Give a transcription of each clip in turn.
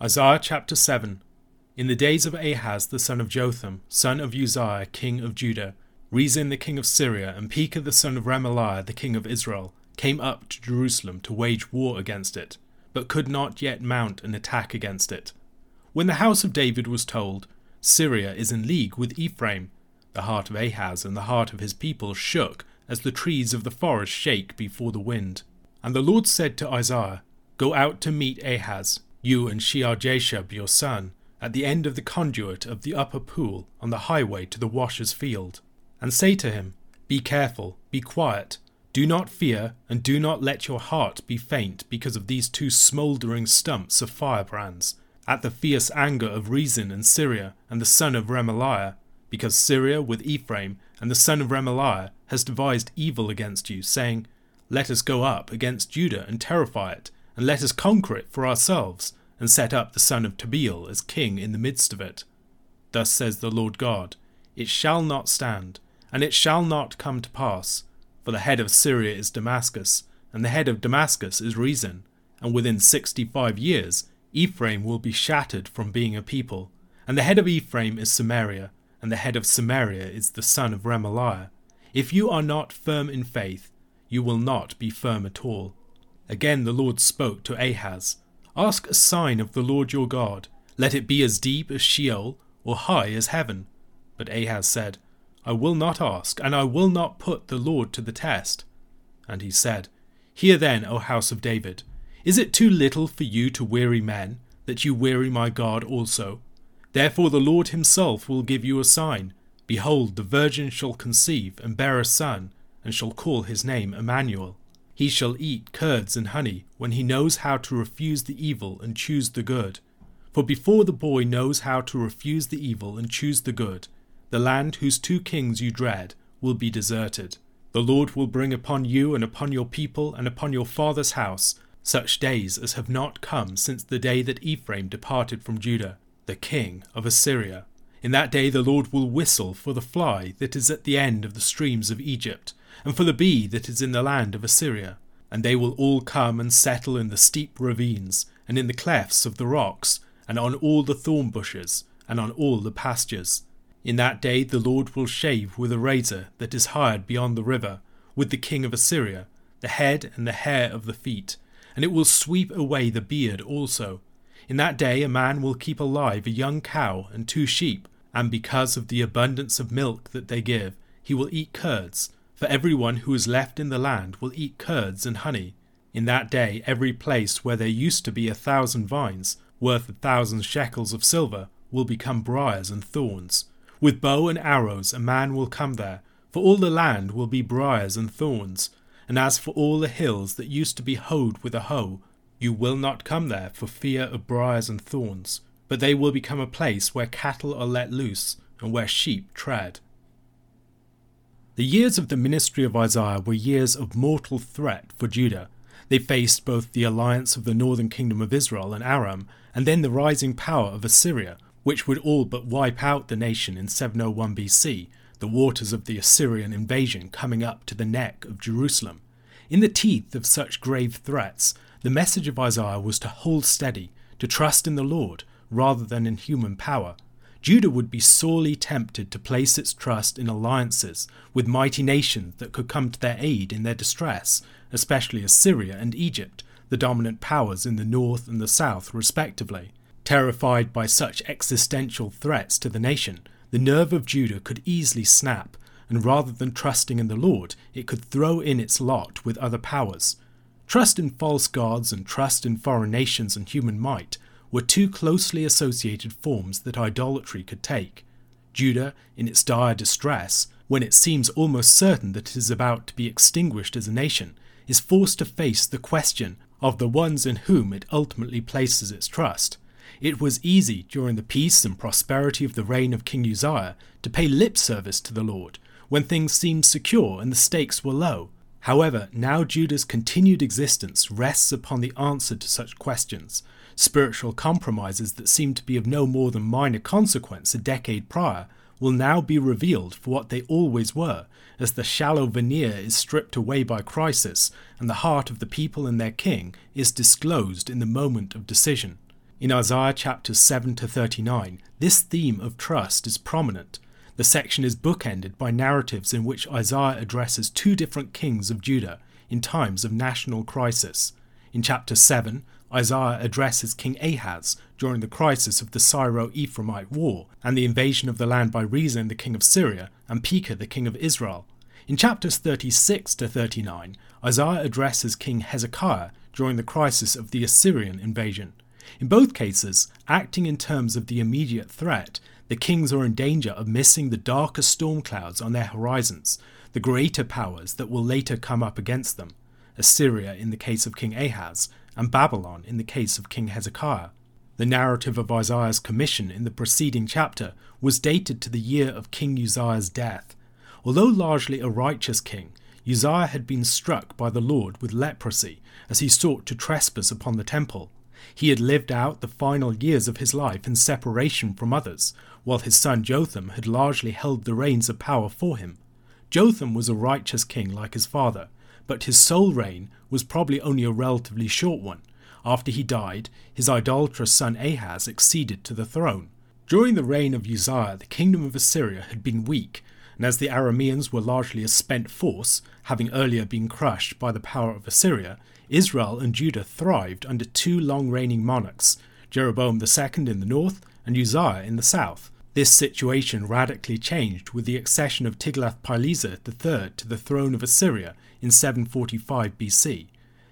Isaiah chapter 7 In the days of Ahaz the son of Jotham, son of Uzziah, king of Judah, Rezin the king of Syria, and Pekah the son of Remaliah the king of Israel, came up to Jerusalem to wage war against it, but could not yet mount an attack against it. When the house of David was told, Syria is in league with Ephraim, the heart of Ahaz and the heart of his people shook as the trees of the forest shake before the wind. And the Lord said to Isaiah, Go out to meet Ahaz, you and Shear-jashub your son, at the end of the conduit of the upper pool on the highway to the washer's field, and say to him, Be careful, be quiet, do not fear, and do not let your heart be faint because of these two smouldering stumps of firebrands, at the fierce anger of Rezin and Syria and the son of Remaliah, because Syria with Ephraim and the son of Remaliah has devised evil against you, saying, Let us go up against Judah and terrify it, and let us conquer it for ourselves, and set up the son of Tabeel as king in the midst of it. Thus says the Lord God, It shall not stand, and it shall not come to pass, for the head of Syria is Damascus, and the head of Damascus is Rezin, and within sixty five years Ephraim will be shattered from being a people, and the head of Ephraim is Samaria, and the head of Samaria is the son of Remaliah. If you are not firm in faith, you will not be firm at all. Again the Lord spoke to Ahaz Ask a sign of the Lord your God. Let it be as deep as Sheol, or high as heaven. But Ahaz said, I will not ask, and I will not put the Lord to the test. And he said, Hear then, O house of David, is it too little for you to weary men, that you weary my God also? Therefore the Lord himself will give you a sign. Behold, the virgin shall conceive and bear a son, and shall call his name Emmanuel. He shall eat curds and honey when he knows how to refuse the evil and choose the good. For before the boy knows how to refuse the evil and choose the good, the land whose two kings you dread will be deserted. The Lord will bring upon you and upon your people and upon your father's house such days as have not come since the day that Ephraim departed from Judah, the king of Assyria. In that day the Lord will whistle for the fly that is at the end of the streams of Egypt, and for the bee that is in the land of Assyria. And they will all come and settle in the steep ravines, and in the clefts of the rocks, and on all the thorn bushes, and on all the pastures. In that day the Lord will shave with a razor that is hired beyond the river, with the king of Assyria, the head and the hair of the feet, and it will sweep away the beard also. In that day a man will keep alive a young cow and two sheep, and because of the abundance of milk that they give, he will eat curds, for every one who is left in the land will eat curds and honey. In that day, every place where there used to be a thousand vines, worth a thousand shekels of silver, will become briars and thorns. With bow and arrows a man will come there, for all the land will be briars and thorns. And as for all the hills that used to be hoed with a hoe, you will not come there for fear of briars and thorns, but they will become a place where cattle are let loose and where sheep tread. The years of the ministry of Isaiah were years of mortal threat for Judah. They faced both the alliance of the northern kingdom of Israel and Aram, and then the rising power of Assyria, which would all but wipe out the nation in 701 BC, the waters of the Assyrian invasion coming up to the neck of Jerusalem. In the teeth of such grave threats, the message of Isaiah was to hold steady, to trust in the Lord rather than in human power, Judah would be sorely tempted to place its trust in alliances with mighty nations that could come to their aid in their distress, especially Assyria and Egypt, the dominant powers in the north and the south, respectively. Terrified by such existential threats to the nation, the nerve of Judah could easily snap, and rather than trusting in the Lord, it could throw in its lot with other powers. Trust in false gods and trust in foreign nations and human might were two closely associated forms that idolatry could take. Judah, in its dire distress, when it seems almost certain that it is about to be extinguished as a nation, is forced to face the question of the ones in whom it ultimately places its trust. It was easy during the peace and prosperity of the reign of King Uzziah to pay lip service to the Lord when things seemed secure and the stakes were low. However, now Judah's continued existence rests upon the answer to such questions, Spiritual compromises that seemed to be of no more than minor consequence a decade prior will now be revealed for what they always were, as the shallow veneer is stripped away by crisis and the heart of the people and their king is disclosed in the moment of decision. In Isaiah chapters 7 to 39, this theme of trust is prominent. The section is bookended by narratives in which Isaiah addresses two different kings of Judah in times of national crisis. In chapter 7, Isaiah addresses King Ahaz during the crisis of the Syro Ephraimite War and the invasion of the land by Rezin, the king of Syria, and Pekah, the king of Israel. In chapters 36 to 39, Isaiah addresses King Hezekiah during the crisis of the Assyrian invasion. In both cases, acting in terms of the immediate threat, the kings are in danger of missing the darker storm clouds on their horizons, the greater powers that will later come up against them Assyria in the case of King Ahaz, and Babylon in the case of King Hezekiah. The narrative of Isaiah's commission in the preceding chapter was dated to the year of King Uzziah's death. Although largely a righteous king, Uzziah had been struck by the Lord with leprosy as he sought to trespass upon the temple. He had lived out the final years of his life in separation from others, while his son Jotham had largely held the reins of power for him. Jotham was a righteous king like his father, but his sole reign was probably only a relatively short one. After he died, his idolatrous son Ahaz acceded to the throne. During the reign of Uzziah, the kingdom of Assyria had been weak, and as the Arameans were largely a spent force, having earlier been crushed by the power of Assyria, Israel and Judah thrived under two long reigning monarchs, Jeroboam II in the north and Uzziah in the south. This situation radically changed with the accession of Tiglath-Pileser III to the throne of Assyria in 745 BC.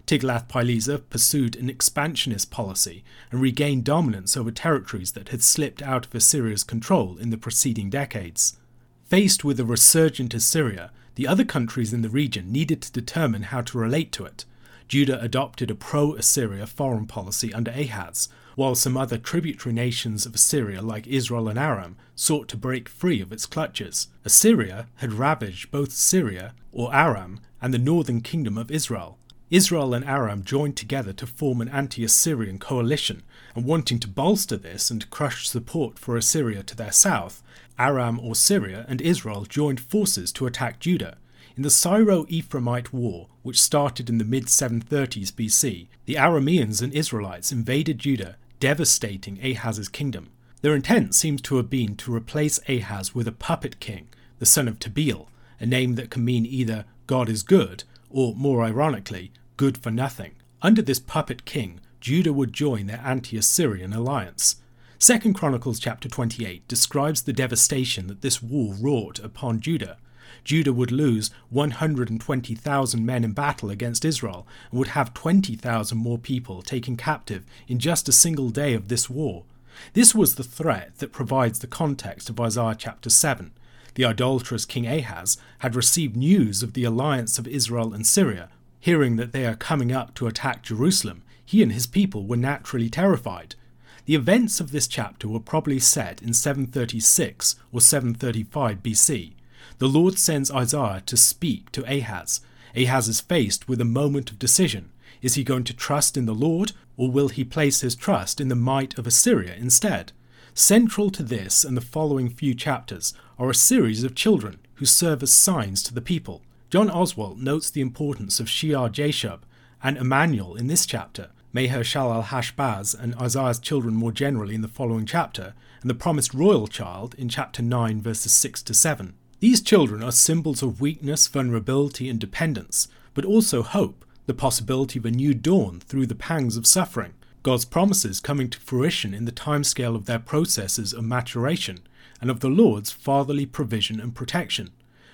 Tiglath-Pileser pursued an expansionist policy and regained dominance over territories that had slipped out of Assyria's control in the preceding decades. Faced with a resurgent Assyria, the other countries in the region needed to determine how to relate to it. Judah adopted a pro Assyria foreign policy under Ahaz, while some other tributary nations of Assyria, like Israel and Aram, sought to break free of its clutches. Assyria had ravaged both Syria, or Aram, and the northern kingdom of Israel. Israel and Aram joined together to form an anti Assyrian coalition, and wanting to bolster this and crush support for Assyria to their south, Aram or Syria and Israel joined forces to attack Judah. In the Syro Ephraimite War, which started in the mid 730s BC, the Arameans and Israelites invaded Judah, devastating Ahaz's kingdom. Their intent seems to have been to replace Ahaz with a puppet king, the son of Tabeel, a name that can mean either God is good or, more ironically, good for nothing. Under this puppet king, Judah would join their anti-Assyrian alliance. 2 Chronicles chapter 28 describes the devastation that this war wrought upon Judah. Judah would lose 120,000 men in battle against Israel and would have 20,000 more people taken captive in just a single day of this war. This was the threat that provides the context of Isaiah chapter 7. The idolatrous King Ahaz had received news of the alliance of Israel and Syria. Hearing that they are coming up to attack Jerusalem, he and his people were naturally terrified. The events of this chapter were probably set in 736 or 735 BC. The Lord sends Isaiah to speak to Ahaz. Ahaz is faced with a moment of decision. Is he going to trust in the Lord, or will he place his trust in the might of Assyria instead? Central to this and the following few chapters are a series of children who serve as signs to the people. John Oswalt notes the importance of Shear Jashub and Emmanuel in this chapter, Maher-shalal-hash-baz and Isaiah's children more generally in the following chapter, and the promised royal child in chapter 9 verses 6 to 7. These children are symbols of weakness, vulnerability, and dependence, but also hope, the possibility of a new dawn through the pangs of suffering, God's promises coming to fruition in the timescale of their processes of maturation, and of the Lord's fatherly provision and protection.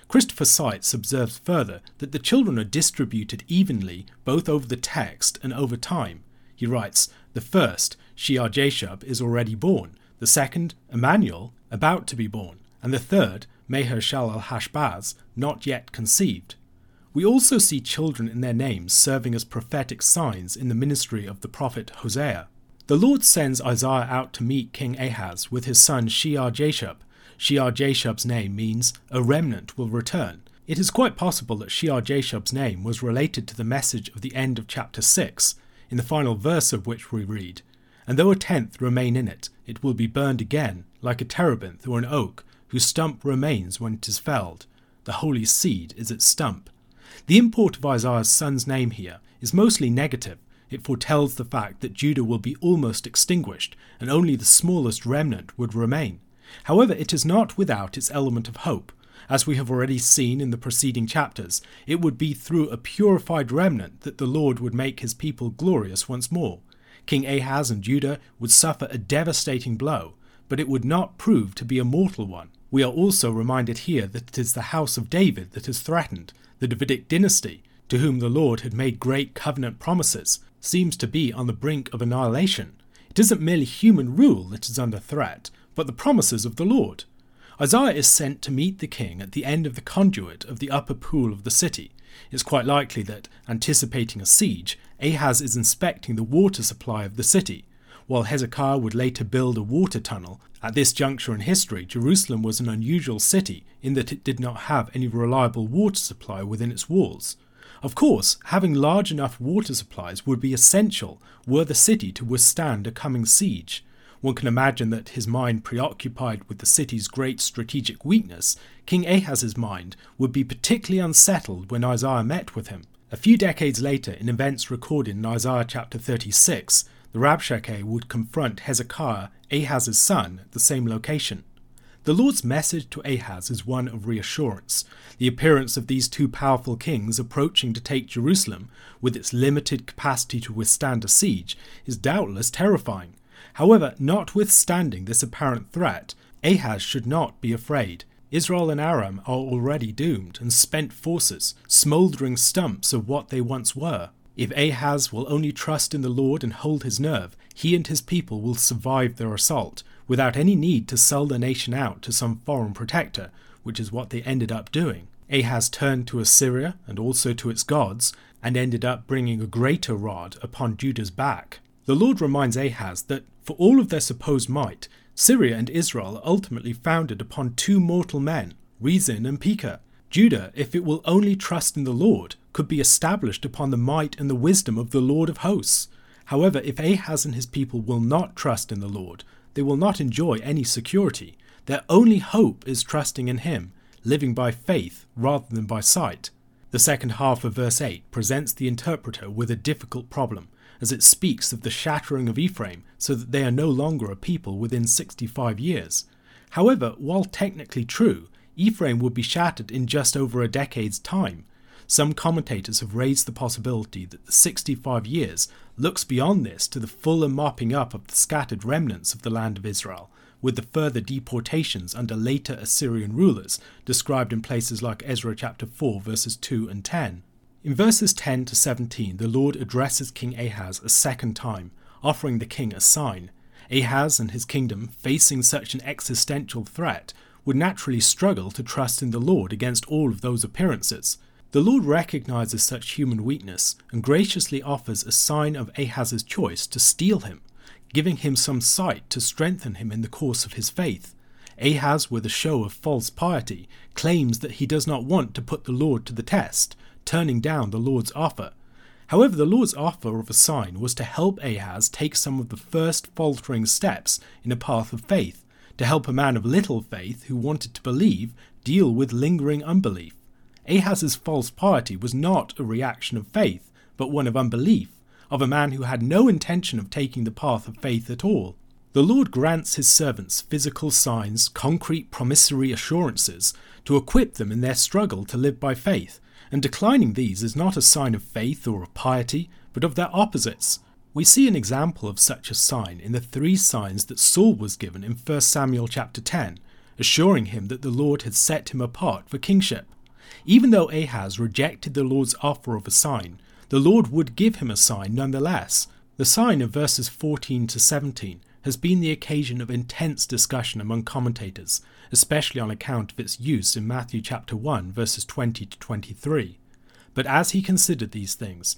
Christopher Seitz observes further that the children are distributed evenly both over the text and over time. He writes, The first, Shear Jashub, is already born, the second, Emmanuel, about to be born, and the third, Maher-shalal-hash-baz, not yet conceived. We also see children in their names serving as prophetic signs in the ministry of the prophet Hosea. The Lord sends Isaiah out to meet King Ahaz with his son Shear Jashub. Shear Jashub's name means a remnant will return. It is quite possible that Shear Jashub's name was related to the message of the end of chapter 6, in the final verse of which we read, And though a tenth remain in it, it will be burned again, like a terebinth or an oak, whose stump remains when it is felled. The holy seed is its stump. The import of Isaiah's son's name here is mostly negative, it foretells the fact that Judah will be almost extinguished and only the smallest remnant would remain. However, it is not without its element of hope. As we have already seen in the preceding chapters, it would be through a purified remnant that the Lord would make his people glorious once more. King Ahaz and Judah would suffer a devastating blow, but it would not prove to be a mortal one. We are also reminded here that it is the house of David that is threatened, the Davidic dynasty, to whom the Lord had made great covenant promises, seems to be on the brink of annihilation. It isn't merely human rule that is under threat, but the promises of the Lord. Isaiah is sent to meet the king at the end of the conduit of the upper pool of the city. It's quite likely that, anticipating a siege, Ahaz is inspecting the water supply of the city, while Hezekiah would later build a water tunnel. At this juncture in history, Jerusalem was an unusual city in that it did not have any reliable water supply within its walls. Of course, having large enough water supplies would be essential were the city to withstand a coming siege. One can imagine that his mind preoccupied with the city's great strategic weakness, King Ahaz's mind would be particularly unsettled when Isaiah met with him. A few decades later, in events recorded in Isaiah chapter 36, the Rabshakeh would confront Hezekiah, Ahaz's son, at the same location. The Lord's message to Ahaz is one of reassurance. The appearance of these two powerful kings approaching to take Jerusalem, with its limited capacity to withstand a siege, is doubtless terrifying. However, notwithstanding this apparent threat, Ahaz should not be afraid. Israel and Aram are already doomed and spent forces, smouldering stumps of what they once were. If Ahaz will only trust in the Lord and hold his nerve, he and his people will survive their assault, without any need to sell the nation out to some foreign protector, which is what they ended up doing. Ahaz turned to Assyria and also to its gods, and ended up bringing a greater rod upon Judah's back. The Lord reminds Ahaz that, for all of their supposed might, Syria and Israel are ultimately founded upon two mortal men, Rezin and Pekah. Judah, if it will only trust in the Lord, could be established upon the might and the wisdom of the Lord of hosts. However, if Ahaz and his people will not trust in the Lord, they will not enjoy any security. Their only hope is trusting in Him, living by faith rather than by sight. The second half of verse 8 presents the interpreter with a difficult problem as it speaks of the shattering of Ephraim so that they are no longer a people within 65 years. However, while technically true, Ephraim would be shattered in just over a decade's time. Some commentators have raised the possibility that the 65 years looks beyond this to the fuller mopping up of the scattered remnants of the land of Israel, with the further deportations under later Assyrian rulers described in places like Ezra chapter 4 verses 2 and 10. In verses 10 to 17, the Lord addresses King Ahaz a second time, offering the king a sign. Ahaz and his kingdom, facing such an existential threat, would naturally struggle to trust in the Lord against all of those appearances. The Lord recognizes such human weakness and graciously offers a sign of Ahaz's choice to steel him, giving him some sight to strengthen him in the course of his faith. Ahaz, with a show of false piety, claims that he does not want to put the Lord to the test, turning down the Lord's offer. However, the Lord's offer of a sign was to help Ahaz take some of the first faltering steps in a path of faith, to help a man of little faith who wanted to believe deal with lingering unbelief. Ahaz's false piety was not a reaction of faith, but one of unbelief, of a man who had no intention of taking the path of faith at all. The Lord grants his servants physical signs, concrete promissory assurances, to equip them in their struggle to live by faith, and declining these is not a sign of faith or of piety, but of their opposites. We see an example of such a sign in the three signs that Saul was given in 1 Samuel chapter 10, assuring him that the Lord had set him apart for kingship. Even though Ahaz rejected the Lord's offer of a sign, the Lord would give him a sign nonetheless. The sign of verses 14 to 17 has been the occasion of intense discussion among commentators, especially on account of its use in Matthew chapter 1 verses 20 to 23. But as he considered these things,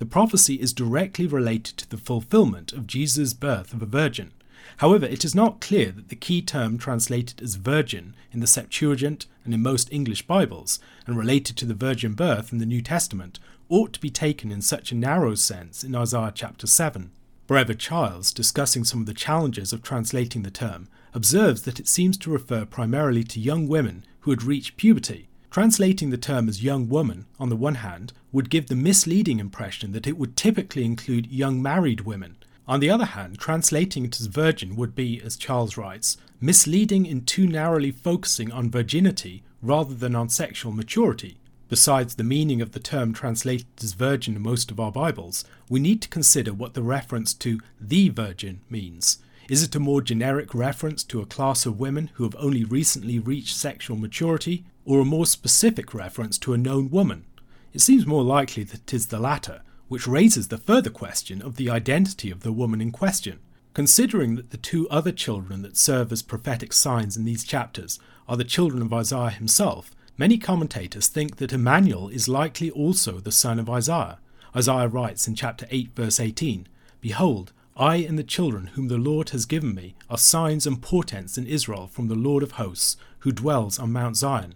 The prophecy is directly related to the fulfillment of Jesus' birth of a virgin. However, it is not clear that the key term translated as virgin in the Septuagint and in most English Bibles, and related to the virgin birth in the New Testament, ought to be taken in such a narrow sense in Isaiah chapter 7. Brevard Childs, discussing some of the challenges of translating the term, observes that it seems to refer primarily to young women who had reached puberty. Translating the term as young woman, on the one hand, would give the misleading impression that it would typically include young married women. On the other hand, translating it as virgin would be, as Childs writes, misleading in too narrowly focusing on virginity rather than on sexual maturity. Besides the meaning of the term translated as virgin in most of our Bibles, we need to consider what the reference to the virgin means. Is it a more generic reference to a class of women who have only recently reached sexual maturity, or a more specific reference to a known woman? It seems more likely that it is the latter, which raises the further question of the identity of the woman in question. Considering that the two other children that serve as prophetic signs in these chapters are the children of Isaiah himself, many commentators think that Emmanuel is likely also the son of Isaiah. Isaiah writes in chapter 8, verse 18 Behold, I and the children whom the Lord has given me are signs and portents in Israel from the Lord of hosts, who dwells on Mount Zion.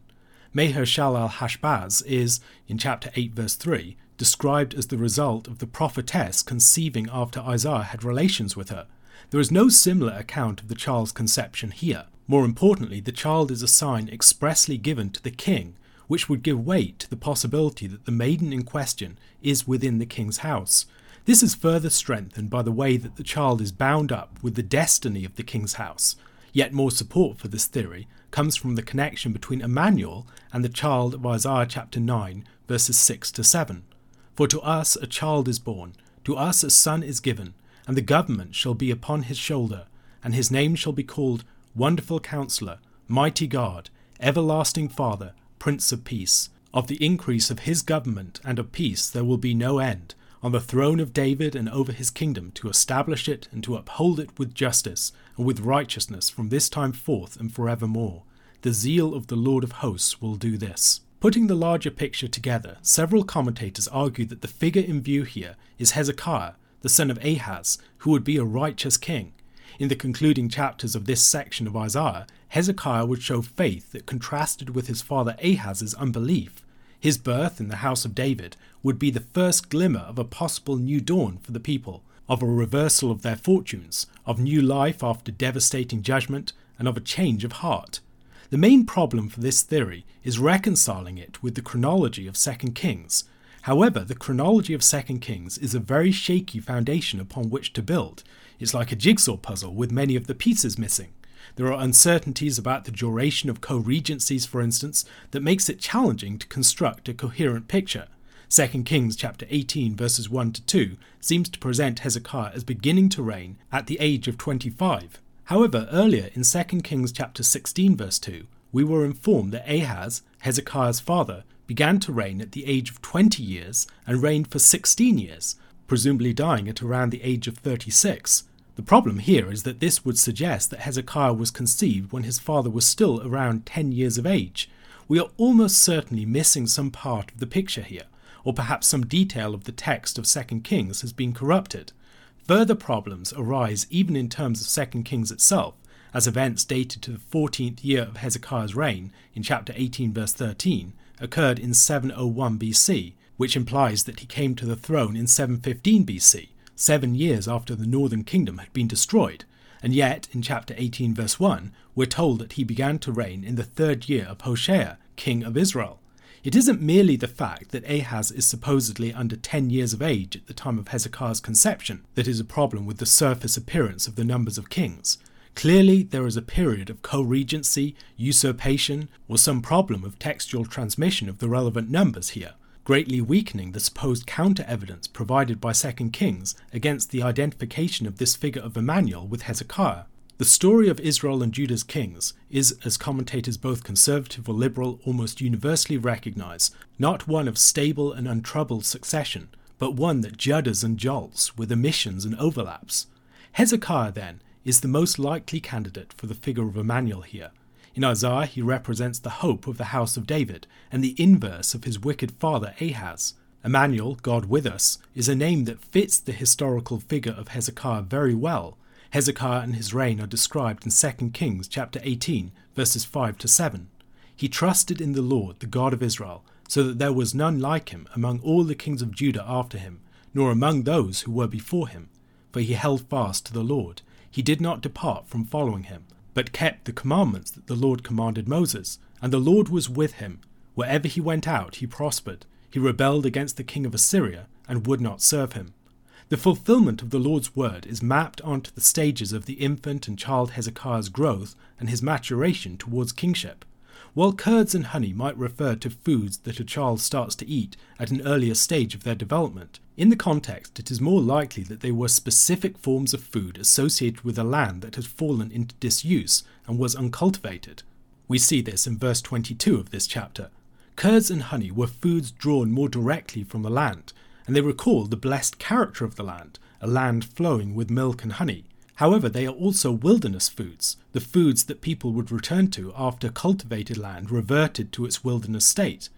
Maher-shalal Hashbaz is, in chapter 8, verse 3, described as the result of the prophetess conceiving after Isaiah had relations with her. There is no similar account of the child's conception here. More importantly, the child is a sign expressly given to the king, which would give weight to the possibility that the maiden in question is within the king's house. This is further strengthened by the way that the child is bound up with the destiny of the king's house. Yet more support for this theory comes from the connection between Emmanuel and the child of Isaiah chapter 9, verses 6 to 7. For to us a child is born, to us a son is given, and the government shall be upon his shoulder, and his name shall be called Wonderful Counselor, Mighty God, Everlasting Father, Prince of Peace. Of the increase of his government and of peace there will be no end, on the throne of David and over his kingdom, to establish it and to uphold it with justice and with righteousness from this time forth and forevermore. The zeal of the Lord of hosts will do this. Putting the larger picture together, several commentators argue that the figure in view here is Hezekiah, the son of Ahaz, who would be a righteous king. In the concluding chapters of this section of Isaiah, Hezekiah would show faith that contrasted with his father Ahaz's unbelief. His birth in the house of David would be the first glimmer of a possible new dawn for the people, of a reversal of their fortunes, of new life after devastating judgment, and of a change of heart. The main problem for this theory is reconciling it with the chronology of 2 Kings. However, the chronology of 2 Kings is a very shaky foundation upon which to build. It's like a jigsaw puzzle with many of the pieces missing. There are uncertainties about the duration of co-regencies, for instance, that makes it challenging to construct a coherent picture. 2 Kings chapter 18 verses 1 to 2 seems to present Hezekiah as beginning to reign at the age of 25, However, earlier in 2 Kings chapter 16 verse 2, we were informed that Ahaz, Hezekiah's father, began to reign at the age of 20 years and reigned for 16 years, presumably dying at around the age of 36. The problem here is that this would suggest that Hezekiah was conceived when his father was still around 10 years of age. We are almost certainly missing some part of the picture here, or perhaps some detail of the text of 2 Kings has been corrupted. Further problems arise even in terms of 2 Kings itself, as events dated to the 14th year of Hezekiah's reign, in chapter 18, verse 13, occurred in 701 BC, which implies that he came to the throne in 715 BC, seven years after the northern kingdom had been destroyed. And yet, in chapter 18, verse 1, we're told that he began to reign in the third year of Hoshea, king of Israel. It isn't merely the fact that Ahaz is supposedly under 10 years of age at the time of Hezekiah's conception that is a problem with the surface appearance of the numbers of kings. Clearly, there is a period of co regency, usurpation, or some problem of textual transmission of the relevant numbers here, greatly weakening the supposed counter evidence provided by 2 Kings against the identification of this figure of Emmanuel with Hezekiah. The story of Israel and Judah's kings is, as commentators both conservative or liberal almost universally recognize, not one of stable and untroubled succession, but one that judders and jolts with omissions and overlaps. Hezekiah, then, is the most likely candidate for the figure of Emmanuel here. In Isaiah, he represents the hope of the house of David and the inverse of his wicked father Ahaz. Emmanuel, God with us, is a name that fits the historical figure of Hezekiah very well. Hezekiah and his reign are described in 2 Kings chapter 18, verses 5 to 7. He trusted in the Lord, the God of Israel, so that there was none like him among all the kings of Judah after him, nor among those who were before him. For he held fast to the Lord. He did not depart from following him, but kept the commandments that the Lord commanded Moses. And the Lord was with him. Wherever he went out, he prospered. He rebelled against the king of Assyria and would not serve him. The fulfillment of the Lord's word is mapped onto the stages of the infant and child Hezekiah's growth and his maturation towards kingship. While curds and honey might refer to foods that a child starts to eat at an earlier stage of their development, in the context it is more likely that they were specific forms of food associated with a land that had fallen into disuse and was uncultivated. We see this in verse 22 of this chapter, Curds and honey were foods drawn more directly from the land, and they recall the blessed character of the land, a land flowing with milk and honey. However, they are also wilderness foods, the foods that people would return to after cultivated land reverted to its wilderness state.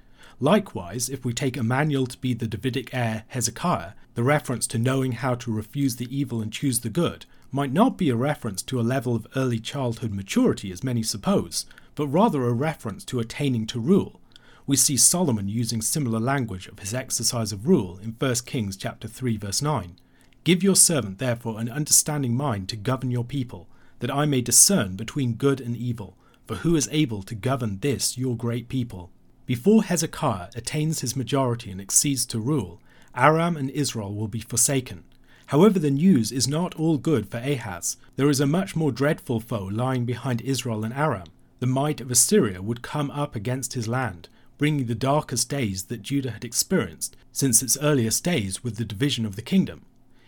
Likewise, if we take Emmanuel to be the Davidic heir Hezekiah, the reference to knowing how to refuse the evil and choose the good might not be a reference to a level of early childhood maturity as many suppose, but rather a reference to attaining to rule, we see Solomon using similar language of his exercise of rule in 1 Kings chapter 3 verse 9. Give your servant therefore an understanding mind to govern your people, that I may discern between good and evil, for who is able to govern this your great people? Before Hezekiah attains his majority and exceeds to rule, Aram and Israel will be forsaken. However, the news is not all good for Ahaz. There is a much more dreadful foe lying behind Israel and Aram. The might of Assyria would come up against his land, bringing the darkest days that Judah had experienced since its earliest days with the division of the kingdom.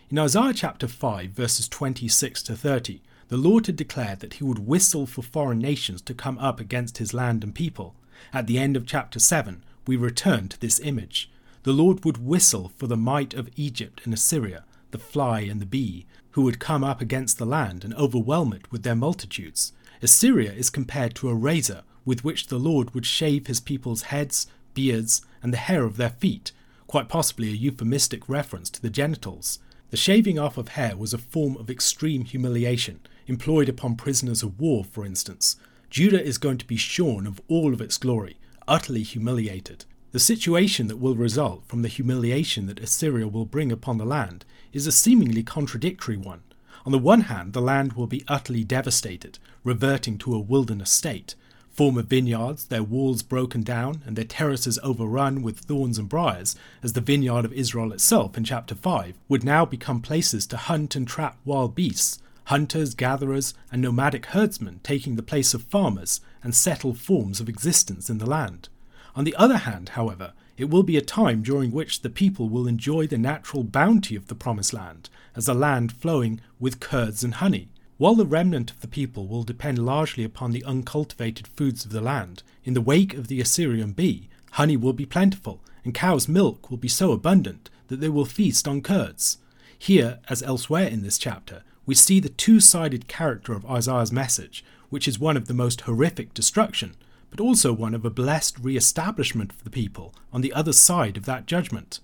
In Isaiah chapter 5, verses 26 to 30, the Lord had declared that he would whistle for foreign nations to come up against his land and people. At the end of chapter 7, we return to this image. The Lord would whistle for the might of Egypt and Assyria, the fly and the bee, who would come up against the land and overwhelm it with their multitudes. Assyria is compared to a razor with which the Lord would shave his people's heads, beards, and the hair of their feet, quite possibly a euphemistic reference to the genitals. The shaving off of hair was a form of extreme humiliation, employed upon prisoners of war, for instance. Judah is going to be shorn of all of its glory, utterly humiliated. The situation that will result from the humiliation that Assyria will bring upon the land is a seemingly contradictory one. On the one hand, the land will be utterly devastated, reverting to a wilderness state former vineyards, their walls broken down, and their terraces overrun with thorns and briars, as the vineyard of Israel itself in chapter 5, would now become places to hunt and trap wild beasts, hunters, gatherers, and nomadic herdsmen taking the place of farmers and settled forms of existence in the land. On the other hand, however, it will be a time during which the people will enjoy the natural bounty of the Promised Land, as a land flowing with curds and honey, while the remnant of the people will depend largely upon the uncultivated foods of the land, in the wake of the Assyrian bee, honey will be plentiful, and cow's milk will be so abundant that they will feast on curds. Here, as elsewhere in this chapter, we see the two sided character of Isaiah's message, which is one of the most horrific destruction, but also one of a blessed re establishment of the people on the other side of that judgment.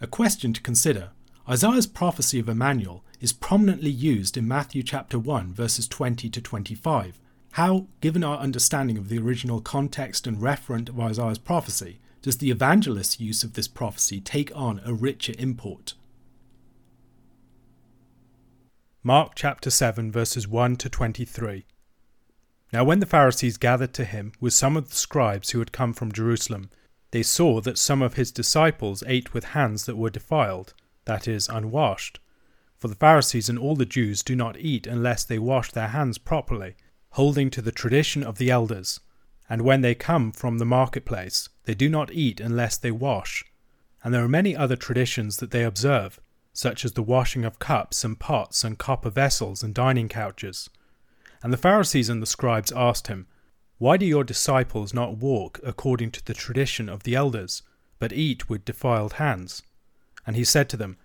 A question to consider Isaiah's prophecy of Emmanuel is prominently used in Matthew chapter 1 verses 20 to 25. How, given our understanding of the original context and referent of Isaiah's prophecy, does the evangelist's use of this prophecy take on a richer import? Mark chapter 7 verses 1 to 23. Now when the Pharisees gathered to him with some of the scribes who had come from Jerusalem, they saw that some of his disciples ate with hands that were defiled that is, unwashed. For the Pharisees and all the Jews do not eat unless they wash their hands properly, holding to the tradition of the elders. And when they come from the marketplace, they do not eat unless they wash. And there are many other traditions that they observe, such as the washing of cups and pots and copper vessels and dining couches. And the Pharisees and the scribes asked him, Why do your disciples not walk according to the tradition of the elders, but eat with defiled hands? And he said to them,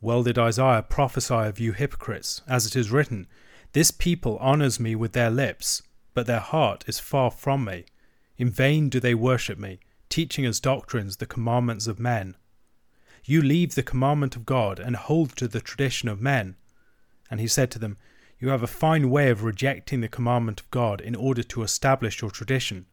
Well did Isaiah prophesy of you hypocrites, as it is written, This people honours me with their lips, but their heart is far from me. In vain do they worship me, teaching as doctrines the commandments of men. You leave the commandment of God and hold to the tradition of men. And he said to them, You have a fine way of rejecting the commandment of God in order to establish your tradition.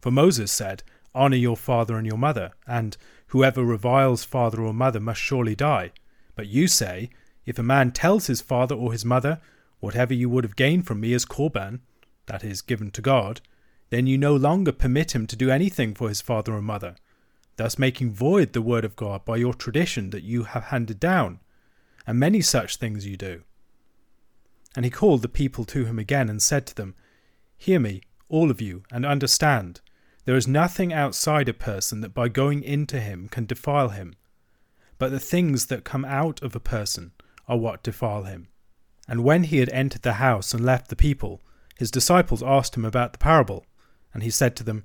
For Moses said, Honour your father and your mother, and whoever reviles father or mother must surely die. But you say, If a man tells his father or his mother, Whatever you would have gained from me is korban, that is, given to God, then you no longer permit him to do anything for his father or mother, thus making void the word of God by your tradition that you have handed down, and many such things you do. And he called the people to him again and said to them, Hear me, all of you, and understand. There is nothing outside a person that by going into him can defile him, but the things that come out of a person are what defile him. And when he had entered the house and left the people, his disciples asked him about the parable. And he said to them,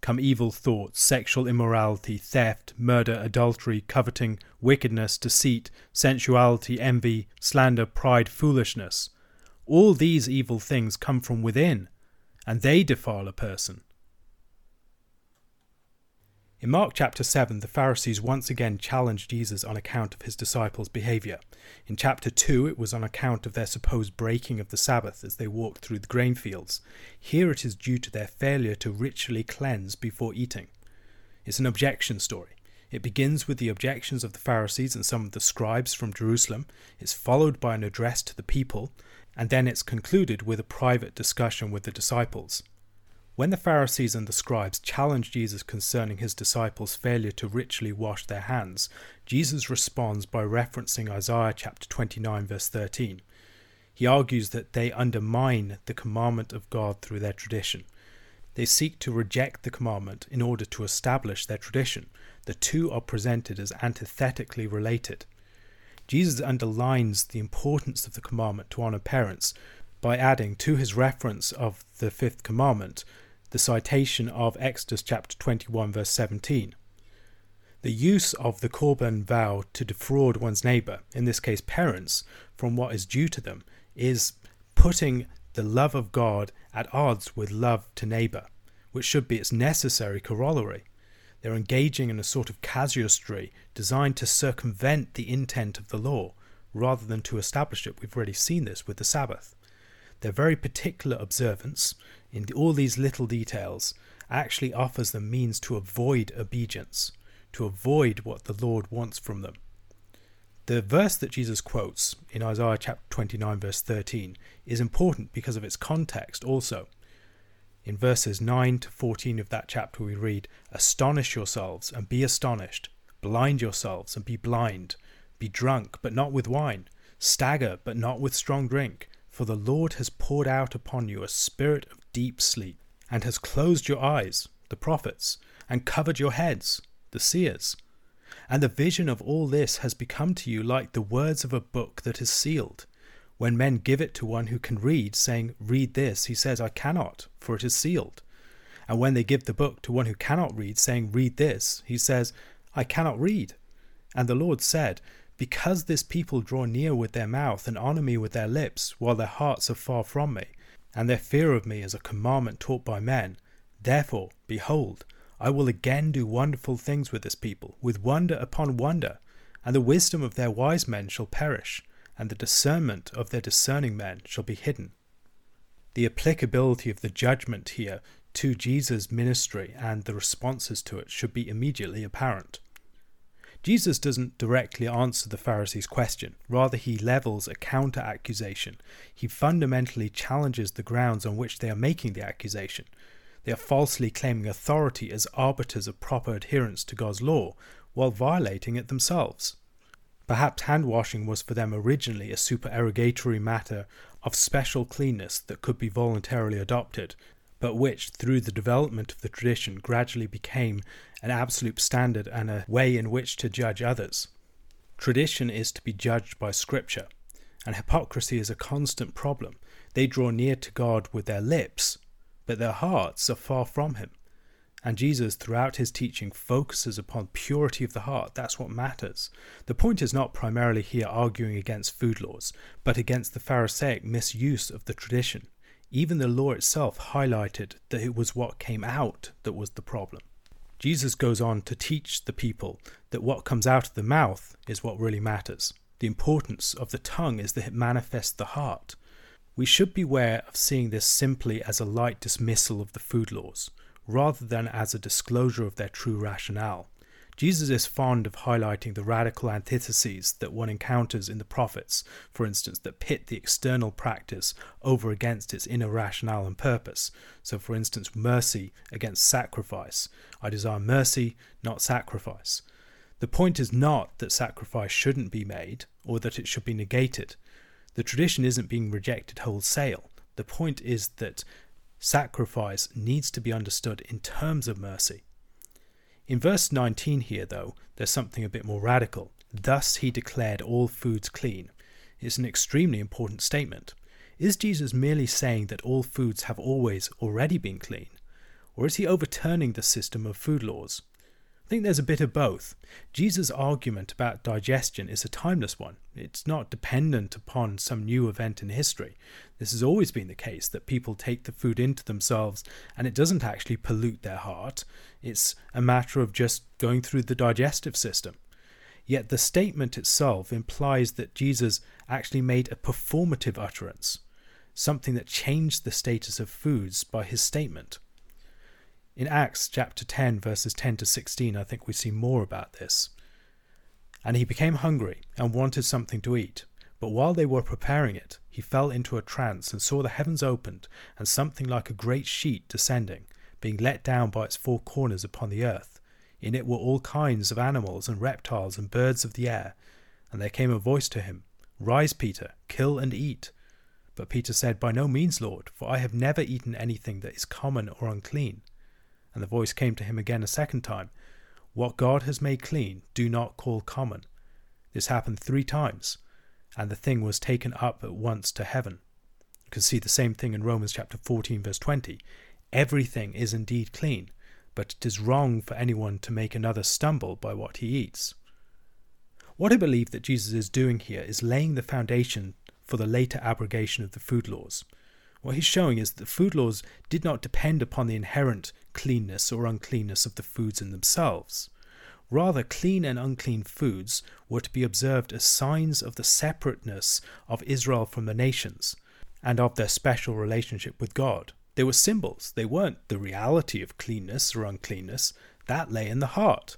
come evil thoughts, sexual immorality, theft, murder, adultery, coveting, wickedness, deceit, sensuality, envy, slander, pride, foolishness. All these evil things come from within, and they defile a person. In Mark chapter 7, the Pharisees once again challenged Jesus on account of his disciples' behaviour. In chapter 2, it was on account of their supposed breaking of the Sabbath as they walked through the grain fields. Here it is due to their failure to ritually cleanse before eating. It's an objection story. It begins with the objections of the Pharisees and some of the scribes from Jerusalem, it's followed by an address to the people, and then it's concluded with a private discussion with the disciples. When the Pharisees and the scribes challenge Jesus concerning his disciples' failure to ritually wash their hands, Jesus responds by referencing Isaiah chapter 29 verse 13. He argues that they undermine the commandment of God through their tradition. They seek to reject the commandment in order to establish their tradition. The two are presented as antithetically related. Jesus underlines the importance of the commandment to honor parents by adding to his reference of the fifth commandment the citation of Exodus chapter 21, verse 17. The use of the Korban vow to defraud one's neighbour, in this case parents, from what is due to them, is putting the love of God at odds with love to neighbour, which should be its necessary corollary. They're engaging in a sort of casuistry designed to circumvent the intent of the law, rather than to establish it. We've already seen this with the Sabbath. Their very particular observance, in all these little details, actually offers them means to avoid obedience, to avoid what the Lord wants from them. The verse that Jesus quotes in Isaiah chapter 29, verse 13, is important because of its context also. In verses 9 to 14 of that chapter, we read, Astonish yourselves and be astonished, blind yourselves and be blind, be drunk, but not with wine, stagger, but not with strong drink for the Lord has poured out upon you a spirit of deep sleep, and has closed your eyes, the prophets, and covered your heads, the seers. And the vision of all this has become to you like the words of a book that is sealed. When men give it to one who can read, saying, Read this, he says, I cannot, for it is sealed. And when they give the book to one who cannot read, saying, Read this, he says, I cannot read. And the Lord said, because this people draw near with their mouth and honour me with their lips, while their hearts are far from me, and their fear of me is a commandment taught by men, therefore, behold, I will again do wonderful things with this people, with wonder upon wonder, and the wisdom of their wise men shall perish, and the discernment of their discerning men shall be hidden. The applicability of the judgment here to Jesus' ministry and the responses to it should be immediately apparent. Jesus doesn't directly answer the Pharisees' question, rather, he levels a counter accusation. He fundamentally challenges the grounds on which they are making the accusation. They are falsely claiming authority as arbiters of proper adherence to God's law, while violating it themselves. Perhaps hand washing was for them originally a supererogatory matter of special cleanness that could be voluntarily adopted, but which, through the development of the tradition, gradually became an absolute standard and a way in which to judge others. Tradition is to be judged by Scripture, and hypocrisy is a constant problem. They draw near to God with their lips, but their hearts are far from Him. And Jesus, throughout his teaching, focuses upon purity of the heart. That's what matters. The point is not primarily here arguing against food laws, but against the Pharisaic misuse of the tradition. Even the law itself highlighted that it was what came out that was the problem. Jesus goes on to teach the people that what comes out of the mouth is what really matters. The importance of the tongue is that it manifests the heart. We should beware of seeing this simply as a light dismissal of the food laws rather than as a disclosure of their true rationale. Jesus is fond of highlighting the radical antitheses that one encounters in the prophets, for instance, that pit the external practice over against its inner rationale and purpose. So, for instance, mercy against sacrifice. I desire mercy, not sacrifice. The point is not that sacrifice shouldn't be made or that it should be negated. The tradition isn't being rejected wholesale. The point is that sacrifice needs to be understood in terms of mercy. In verse 19 here, though, there's something a bit more radical. Thus he declared all foods clean. It's an extremely important statement. Is Jesus merely saying that all foods have always already been clean? Or is he overturning the system of food laws? I think there's a bit of both. Jesus' argument about digestion is a timeless one. It's not dependent upon some new event in history. This has always been the case that people take the food into themselves and it doesn't actually pollute their heart. It's a matter of just going through the digestive system. Yet the statement itself implies that Jesus actually made a performative utterance, something that changed the status of foods by his statement. In Acts chapter 10, verses 10 to 16, I think we see more about this. And he became hungry and wanted something to eat. But while they were preparing it, he fell into a trance and saw the heavens opened, and something like a great sheet descending, being let down by its four corners upon the earth. In it were all kinds of animals and reptiles and birds of the air. And there came a voice to him, Rise, Peter, kill and eat. But Peter said, By no means, Lord, for I have never eaten anything that is common or unclean. And the voice came to him again a second time What God has made clean, do not call common. This happened three times, and the thing was taken up at once to heaven. You can see the same thing in Romans chapter 14, verse 20. Everything is indeed clean, but it is wrong for anyone to make another stumble by what he eats. What I believe that Jesus is doing here is laying the foundation for the later abrogation of the food laws. What he's showing is that the food laws did not depend upon the inherent cleanness or uncleanness of the foods in themselves. Rather, clean and unclean foods were to be observed as signs of the separateness of Israel from the nations and of their special relationship with God. They were symbols, they weren't the reality of cleanness or uncleanness, that lay in the heart.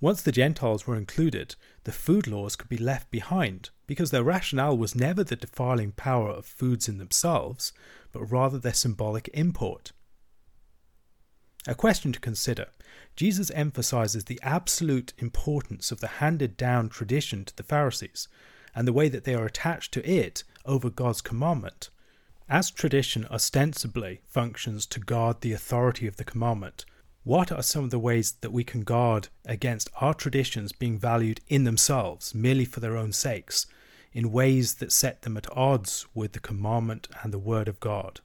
Once the Gentiles were included, the food laws could be left behind because their rationale was never the defiling power of foods in themselves, but rather their symbolic import. A question to consider Jesus emphasizes the absolute importance of the handed down tradition to the Pharisees and the way that they are attached to it over God's commandment. As tradition ostensibly functions to guard the authority of the commandment, what are some of the ways that we can guard against our traditions being valued in themselves, merely for their own sakes, in ways that set them at odds with the commandment and the word of God?